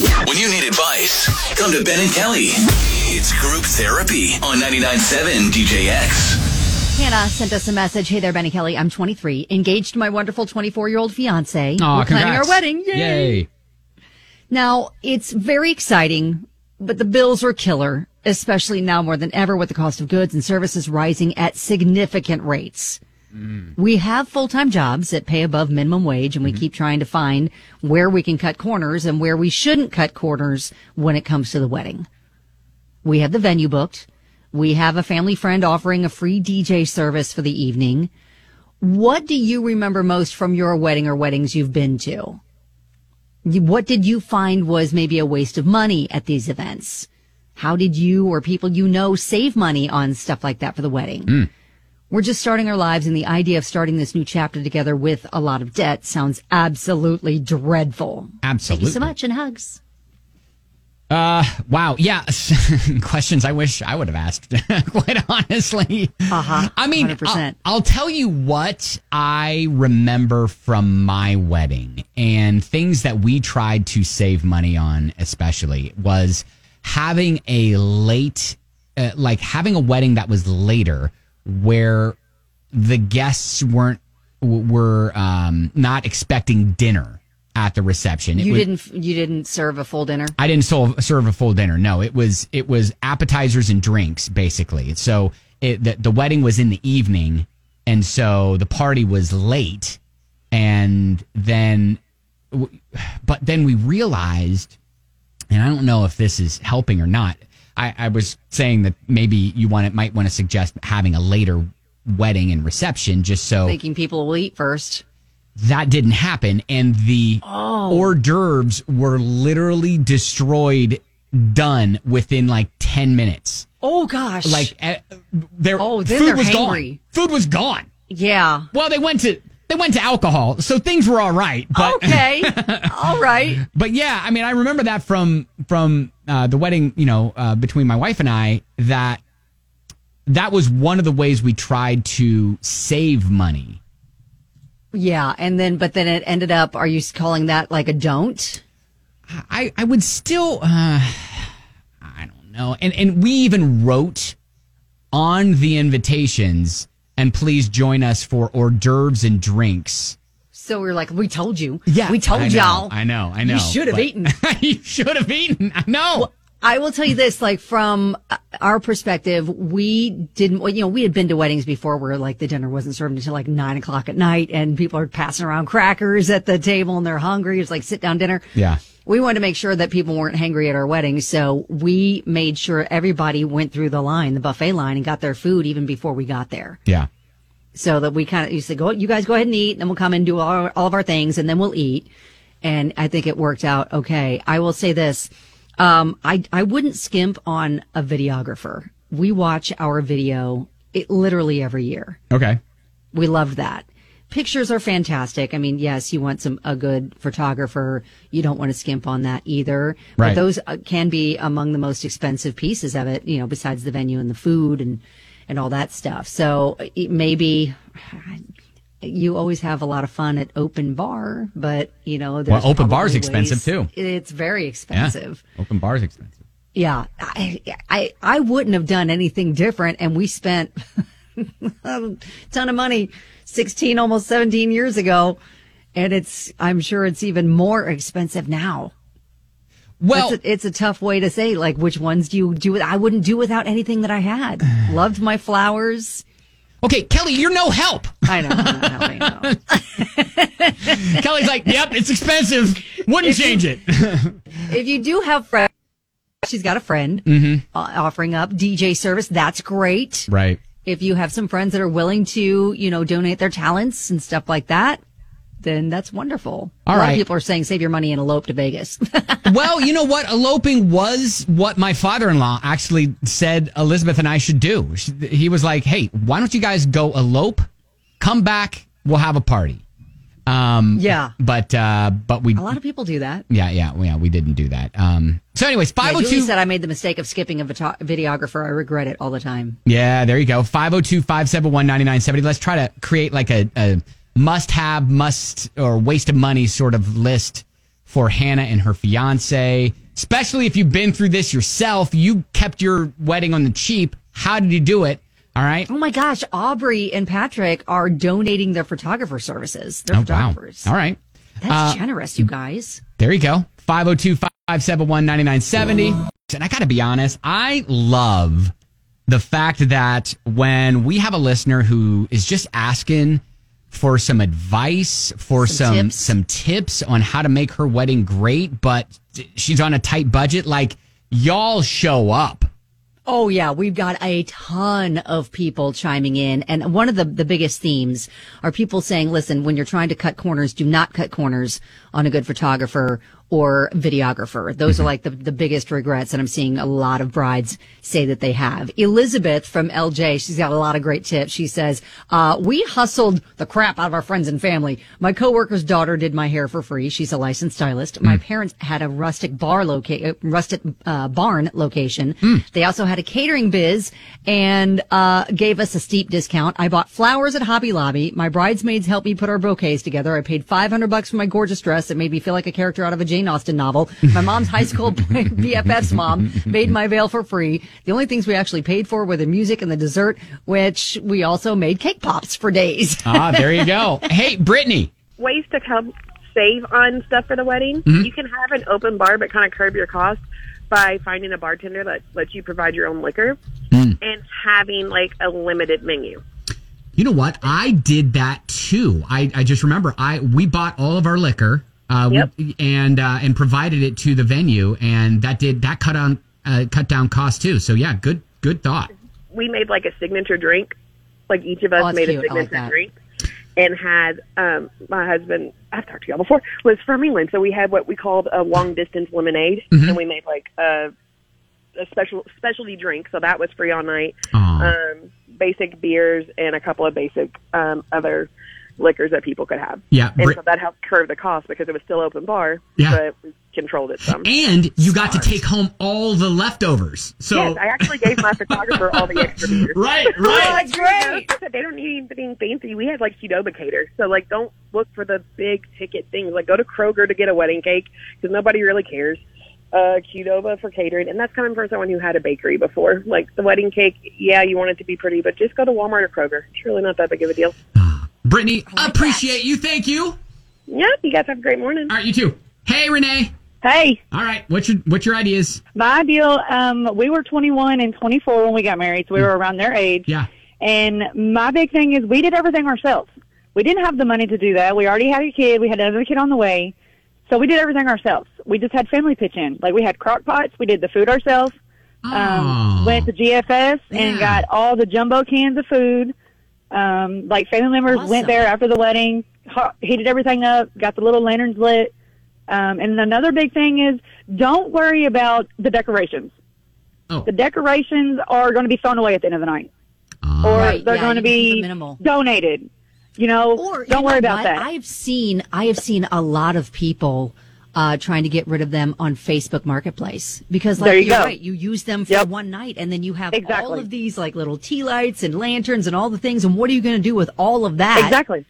When you need advice, come to Ben and Kelly. It's group therapy on 99.7 DJX. Hannah sent us a message. Hey there, Ben and Kelly. I'm 23, engaged to my wonderful 24 year old fiance. Aw, We're planning our congrats. wedding. Yay. Yay. Now, it's very exciting, but the bills are killer, especially now more than ever with the cost of goods and services rising at significant rates. Mm. We have full-time jobs that pay above minimum wage and we mm-hmm. keep trying to find where we can cut corners and where we shouldn't cut corners when it comes to the wedding. We have the venue booked. We have a family friend offering a free DJ service for the evening. What do you remember most from your wedding or weddings you've been to? What did you find was maybe a waste of money at these events? How did you or people you know save money on stuff like that for the wedding? Mm. We're just starting our lives and the idea of starting this new chapter together with a lot of debt sounds absolutely dreadful. Absolutely. Thank you so much and hugs. Uh, wow. Yeah. Questions I wish I would have asked, quite honestly. Uh-huh. I mean, 100%. I'll, I'll tell you what I remember from my wedding and things that we tried to save money on, especially, was having a late, uh, like having a wedding that was later where the guests weren't, were um, not expecting dinner at the reception. It You was- didn't you didn't serve a full dinner? I didn't serve, serve a full dinner. No, it was it was appetizers and drinks basically. So it, the, the wedding was in the evening, and so the party was late, and then, but then we realized, and I don't know if this is helping or not. I, I was saying that maybe you want it might want to suggest having a later wedding and reception just so Thinking people will eat first. that didn't happen and the hors d'oeuvres were literally destroyed done within like 10 minutes Oh gosh. like uh, their Oh, food they're was hangry. gone food was gone yeah. well they went to they went to alcohol so things were all right but Okay. All right. but yeah i mean i remember that from from uh, the wedding you know uh, between my wife and i that that was one of the ways we tried to save money Yeah, and then but then it ended up are you calling that like a don't? I, I would still uh, I don't know. And and we even wrote on the invitations and please join us for hors d'oeuvres and drinks. So we were like, we told you. Yeah. We told I know, y'all. I know, I know. You should have eaten. you should have eaten. I know. I will tell you this, like from uh, our perspective, we didn't, you know, we had been to weddings before where like the dinner wasn't served until like nine o'clock at night and people are passing around crackers at the table and they're hungry. It's like sit down dinner. Yeah. We wanted to make sure that people weren't hangry at our wedding. So we made sure everybody went through the line, the buffet line and got their food even before we got there. Yeah. so that we kind of used to go, you guys go ahead and eat, and then we'll come and do all, all of our things, and then we'll eat. And I think it worked out okay. I will say this. Um, I, I wouldn't skimp on a videographer. We watch our video it, literally every year. Okay. We love that. Pictures are fantastic. I mean, yes, you want some a good photographer. You don't want to skimp on that either. Right. But those uh, can be among the most expensive pieces of it. You know, besides the venue and the food and and all that stuff. So maybe you always have a lot of fun at open bar, but you know, Well, open bar is expensive, too. It's very Yeah. expensive. Open is expensive. Yeah, I, I I wouldn't have done anything different, and we spent ton of money, sixteen, almost seventeen years ago, and it's I'm sure it's even more expensive now. Well, it's a, it's a tough way to say like which ones do you do? I wouldn't do without anything that I had. Loved my flowers. okay, Kelly, you're no help. I know. Helping, no. Kelly's like, yep, it's expensive. Wouldn't change it. if you do have friends, she's got a friend uh, offering up DJ service. That's great. right. If you have some friends that are willing to, you know, donate their talents and stuff like that, then that's wonderful. All a lot right. of people are saying save your money and elope to Vegas. well, you know what? Eloping was what my father-in-law actually said Elizabeth and I should do. He was like, "Hey, why don't you guys go elope? Come back, we'll have a party." Um, Yeah. but uh, but we, a lot of people do that. yeah, yeah, yeah, we didn't do that. Um, so, anyways, Yeah, five hundred Julie two. said I made the mistake of skipping a videographer. I regret it all the time. Yeah, there you go. 502 571 9970. Let's try to create like a, a must have, must or waste of money sort of list for Hannah and her fiance, especially if you've been through this yourself. You kept your wedding on the cheap. How did you do it? All right. Oh my gosh, Aubrey and Patrick are donating their photographer services. They're Oh, wow. photographers. All right. That's uh, generous, you guys. There you go. 502 571 9970. And I got to be honest, I love the fact that when we have a listener who is just asking for some advice, for Some some tips. some tips on how to make her wedding great, but she's on a tight budget, like y'all show up. Oh yeah, we've got a ton of people chiming in. And one of the, the biggest themes are people saying, listen, when you're trying to cut corners, do not cut corners on a good photographer or videographer. Those are like the, the biggest regrets that I'm seeing a lot of brides say that they have. Elizabeth from LJ, she's got a lot of great tips. She says, uh, we hustled the crap out of our friends and family. My coworker's daughter did my hair for free. She's a licensed stylist. My parents had a rustic bar loca- uh, rustic, uh, barn location. They also had a catering biz and, uh, gave us a steep discount. I bought flowers at Hobby Lobby. My bridesmaids helped me put our bouquets together. I paid 500 bucks for my gorgeous dress that made me feel like a character out of a Jane Austen novel. My mom's high school BFF's mom made my veil for free. The only things we actually paid for were the music and the dessert, which we also made cake pops for days. Ah, there you go. hey, Brittany. ways to help save on stuff for the wedding. You can have an open bar, but kind of curb your costs by finding a bartender that lets you provide your own liquor and having like a limited menu. You know what? I did that too. I, I just remember I we bought all of our liquor uh, we- Yep. and uh, and provided it to the venue, and that did that cut on uh, cut down costs too. So yeah, good good thought. We made like a signature drink. Like each of us Oh, made cute. a I like signature that. drink and had um my husband I've talked to y'all before was from England. So we had what we called a long distance lemonade and we made like a a special specialty drink, so that was free all night. Um basic beers and a couple of basic um other liquors that people could have. Yeah, And Brit- so that helped curb the cost because it was still open bar, Yeah. but we controlled it some. and you got to take home all the leftovers. So yes, I actually gave my photographer all the extra beers. right, Oh, right. that's great. They don't need anything fancy. We had like Qdoba cater, so like don't look for the big ticket things. Like go to Kroger to get a wedding cake because nobody really cares. Uh, Qdoba for catering, and that's coming from someone who had a bakery before. Like the wedding cake, yeah, you want it to be pretty, but just go to Walmart or Kroger. It's really not that big of a deal. Brittany, I appreciate you. Thank you. Yeah, you guys have a great morning. All right, you too. Hey, Renee. Hey, All right, what's your what's your ideas? my deal. Um, we were 21 and 24 when we got married, so we were around their age. Yeah. And my big thing is we did everything ourselves. We didn't have the money to do that. We already had a kid. We had another kid on the way, so we did everything ourselves. We just had family pitch in. Like we had crock pots. We did the food ourselves. Oh. Um, went to GFS and Yeah. got all the jumbo cans of food. Um, like family members Awesome. went there after the wedding, heated everything up, got the little lanterns lit. Um, and another big thing is don't worry about the decorations. Oh. The decorations are going to be thrown away at the end of the night, or Right, they're yeah, going to you can keep be minimal. donated. You know, Or don't you worry know about what? that. I've seen I have seen a lot of people uh, trying to get rid of them on Facebook Marketplace because, like There you you're go. right, you use them for Yep. one night and then you have all of these like little tea lights and lanterns and all the things. And what are you going to do with all of that? exactly.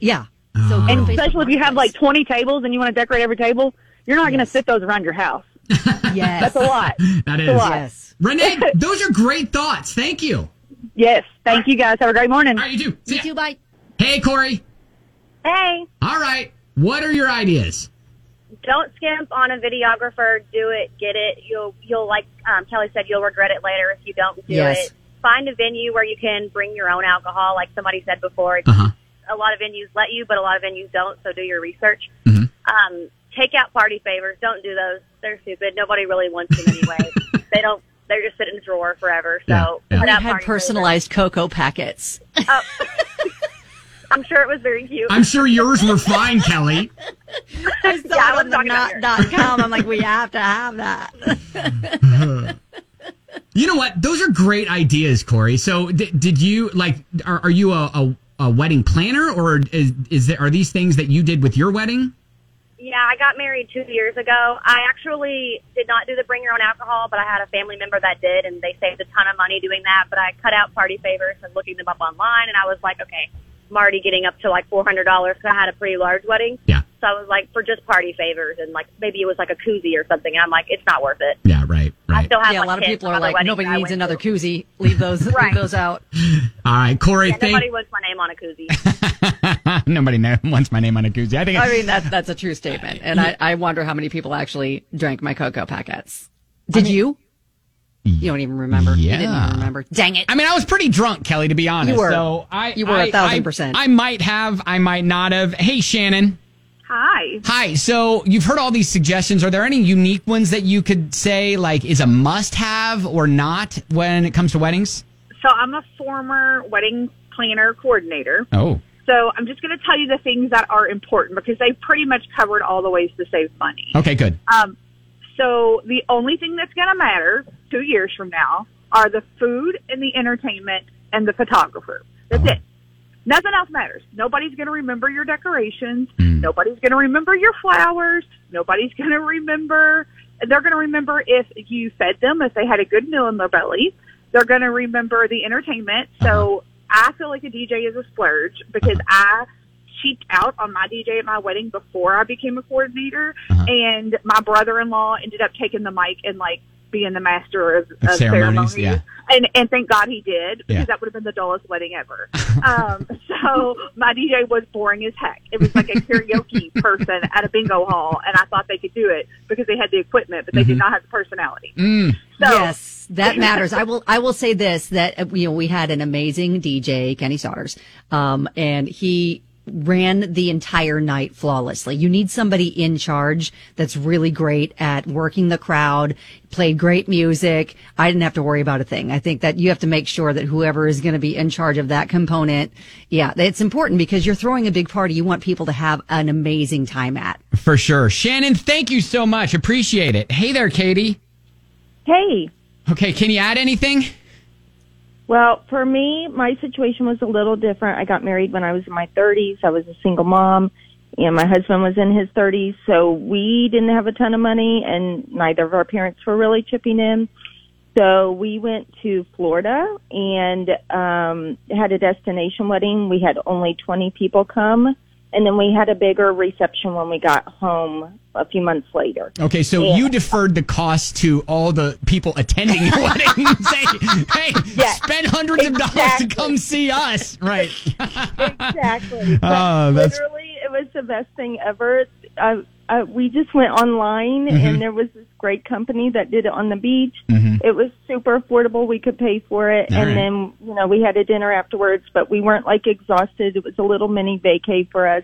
Yeah. So And Facebook especially if you have like 20 tables and you want to decorate every table, you're not going to sit those around your house. yes, That's a lot. That is. a lot. Yes. Renee, those are great thoughts. Thank you. Yes. Thank you guys. Have a great morning. right, you too. See You ya. too, bye. Hey, Corey. Hey, All right. What are your ideas? Don't skimp on a videographer. Do it, get it. You'll you'll like um, Kelly said, you'll regret it later if you don't do Yes. it. Find a venue where you can bring your own alcohol, like somebody said before. Uh huh. A lot of venues let you, but a lot of venues don't. So do your research. Mhm. Um, take out party favors. Don't do those. They're stupid. Nobody really wants them anyway. they don't. They're just sitting in a drawer forever. So Yeah, yeah. put I out had party personalized cocoa packets. Oh. I'm sure it was very cute. I'm sure yours were fine, Kelly. I saw yeah, it I on the Knot dot com. I'm like, we have to have that. You know what? Those are great ideas, Corey. So, d- did you like? Are, are you a, a, a wedding planner, or is, is there are these things that you did with your wedding? Yeah, I got married two years ago. I actually did not do the bring your own alcohol, but I had a family member that did, and they saved a ton of money doing that. But I cut out party favors and looking them up online, and I was like, okay, I'm getting up to like four hundred dollars because I had a pretty large wedding. Yeah. So I was like, for just party favors and like maybe it was like a koozie or something. And I'm like, it's not worth it. Yeah, right, I right. still have Yeah, a lot of people are like, nobody needs another to. koozie. Leave those, Right. leave those out. All right, Corey, Yeah, nobody thank. wants my name on a koozie. Nobody kno- wants my name on a koozie. I think. I mean, that's that's a true statement, and I, I wonder how many people actually drank my cocoa packets. Did you? You don't even remember. You didn't Yeah. even remember. Dang it! I mean, I was pretty drunk, Kelly, to be honest. You were. So I, You were a I- thousand I- percent. I might have. I might not have. Hey, Shannon. Hi. Hi. So you've heard all these suggestions. Are there any unique ones that you could say like is a must-have or not when it comes to weddings? So I'm a former wedding planner coordinator. Oh, So I'm just going to tell you the things that are important because they pretty much covered all the ways to save money. okay, good. Um, so the only thing that's going to matter two years from now are the food and the entertainment and the photographer. That's it. Nothing else matters. Nobody's going to remember your decorations. Hmm. Nobody's going to remember your flowers. Nobody's going to remember. They're going to remember if you fed them, if they had a good meal in their belly. They're going to remember the entertainment. So uh-huh. I feel like a DJ is a splurge because uh-huh. I cheaped out on my DJ at my wedding before I became a coordinator, uh-huh. and my brother-in-law ended up taking the mic and like being the master of, of ceremonies, ceremonies. yeah. And and thank God he did because Yeah. that would have been the dullest wedding ever. um, so my DJ was boring as heck. It was like a karaoke person at a bingo hall, and I thought they could do it because they had the equipment, but they Mm-hmm. did not have the personality. Mm. So yes, that matters. I will. I will say this: that uh, you know we had an amazing DJ, Kenny Sodders, um, and he ran the entire night flawlessly. You need somebody in charge that's really great at working the crowd. Played great music. I didn't have to worry about a thing. I think that you have to make sure that whoever is going to be in charge of that component, yeah, it's important because you're throwing a big party. You want people to have an amazing time at. For sure. Shannon, thank you so much. Appreciate it. Hey there, Katie. Hey, Okay, can you add anything? Well, for me, my situation was a little different. I got married when I was in my 30s. I was a single mom, and my husband was in his 30s. So we didn't have a ton of money, and neither of our parents were really chipping in. So we went to Florida and um, had a destination wedding. We had only 20 people come, and then we had a bigger reception when we got home a few months later. Okay, so Yeah. you deferred the cost to all the people attending your wedding. Say, hey, Yes, spend hundreds of dollars to come see us. Right. exactly. Oh, that's- literally, it was the best thing ever. Uh, uh, we just went online, Mm-hmm. and there was this great company that did it on the beach. It was super affordable. We could pay for it, All and right. then you know we had a dinner afterwards. But we weren't like exhausted. It was a little mini vacay for us.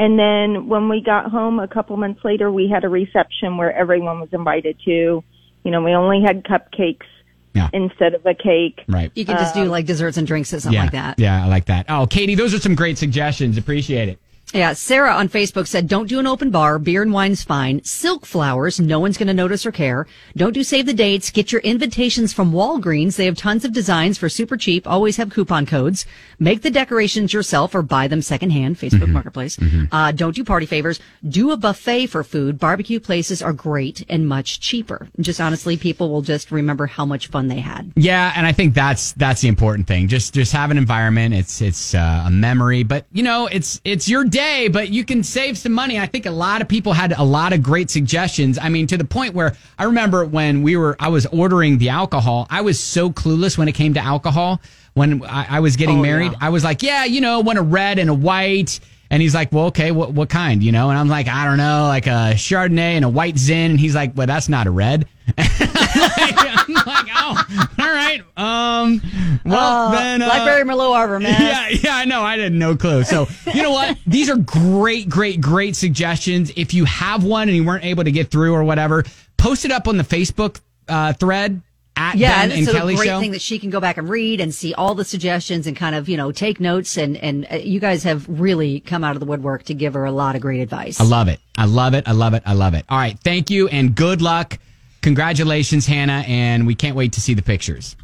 And then when we got home a couple months later, we had a reception where everyone was invited to. You know, we only had cupcakes Yeah. instead of a cake. Right. You can just do um, like desserts and drinks or something yeah. like that. Yeah, I like that. Oh, Katie, those are some great suggestions. Appreciate it. Yeah, Sarah on Facebook said, don't do an open bar. Beer and wine's fine. Silk flowers. No one's going to notice or care. Don't do save the dates. Get your invitations from Walgreens. They have tons of designs for super cheap. Always have coupon codes. Make the decorations yourself or buy them secondhand. Facebook Marketplace. Uh, don't do party favors. Do a buffet for food. Barbecue places are great and much cheaper. Just honestly, people will just remember how much fun they had. Yeah, and I think that's that's the important thing. Just just have an environment. It's it's uh, a memory, but you know, it's it's your day, but you can save some money. I think a lot of people had a lot of great suggestions. I mean, to the point where I remember when we were I was ordering the alcohol, I was so clueless when it came to alcohol. When I, I was getting Oh, married, yeah. I was like, yeah, you know, want a red and a white. And he's like, well, okay, what, what kind, you know? And I'm like, I don't know, like a Chardonnay and a white Zin. And he's like, well, that's not a red. I'm like, oh, all right. Um, well, then, uh, Blackberry Merlot Arbor, man. yeah, yeah, I know. I had no clue. So, you know what? These are great, great, great suggestions. If you have one and you weren't able to get through or whatever, post it up on the Facebook uh, thread at Yeah, Ben and so Kelly the great Show. thing that she can go back and read and see all the suggestions and kind of you know take notes and and uh, you guys have really come out of the woodwork to give her a lot of great advice. I love it. I love it. I love it. I love it. All right. Thank you and good luck. Congratulations, Hannah. And we can't wait to see the pictures.